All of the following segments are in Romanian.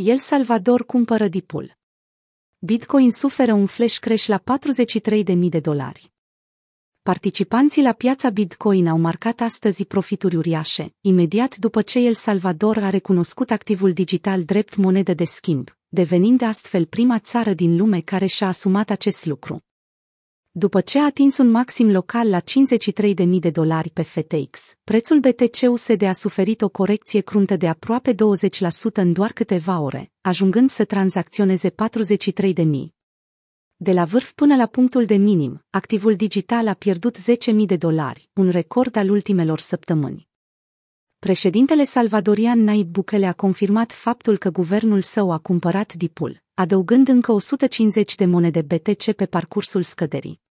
El Salvador cumpără dipul. Bitcoin suferă un flash crash la 43.000 de dolari. Participanții la piața Bitcoin au marcat astăzi profituri uriașe, imediat după ce El Salvador a recunoscut activul digital drept monedă de schimb, devenind astfel prima țară din lume care și-a asumat acest lucru. După ce a atins un maxim local la 53.000 de dolari pe FTX, prețul BTC-USD a suferit o corecție cruntă de aproape 20% în doar câteva ore, ajungând să tranzacționeze 43.000. De la vârf până la punctul de minim, activul digital a pierdut 10.000 de dolari, un record al ultimelor săptămâni. Președintele salvadorian Naib Bukele a confirmat faptul că guvernul său a cumpărat dipul, adăugând încă 150 de monede BTC pe parcursul scăderii.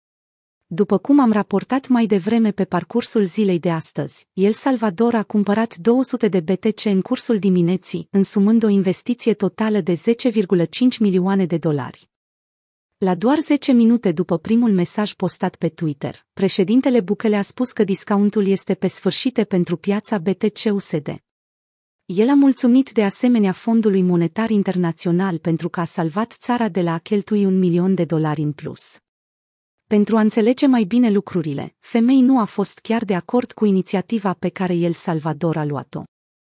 După cum am raportat mai devreme pe parcursul zilei de astăzi, El Salvador a cumpărat 200 de BTC în cursul dimineții, însumând o investiție totală de 10,5 milioane de dolari. La doar 10 minute după primul mesaj postat pe Twitter, președintele Bukele a spus că discountul este pe sfârșite pentru piața BTC-USD. El a mulțumit de asemenea Fondului Monetar Internațional pentru că a salvat țara de la a cheltui un milion de dolari în plus. Pentru a înțelege mai bine lucrurile, femei nu a fost chiar de acord cu inițiativa pe care El Salvador a luat-o.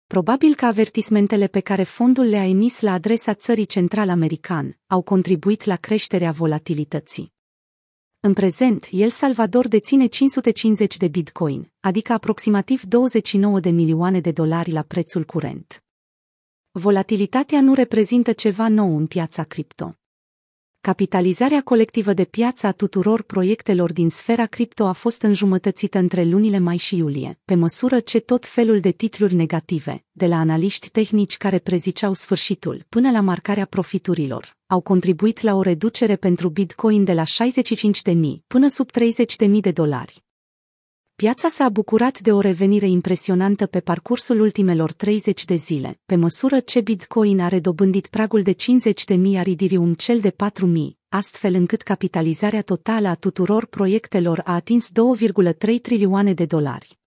Probabil că avertismentele pe care fondul le-a emis la adresa țării central-american au contribuit la creșterea volatilității. În prezent, El Salvador deține 550 de bitcoin, adică aproximativ 29 de milioane de dolari la prețul curent. Volatilitatea nu reprezintă ceva nou în piața cripto. Capitalizarea colectivă de piață a tuturor proiectelor din sfera cripto a fost înjumătățită între lunile mai și iulie, pe măsură ce tot felul de titluri negative, de la analiști tehnici care preziceau sfârșitul până la marcarea profiturilor, au contribuit la o reducere pentru Bitcoin de la 65.000 până sub 30.000 de dolari. Piața s-a bucurat de o revenire impresionantă pe parcursul ultimelor 30 de zile, pe măsură ce Bitcoin a redobândit pragul de 50 de mii, a Ethereum cel de 4 mii, astfel încât capitalizarea totală a tuturor proiectelor a atins 2,3 trilioane de dolari.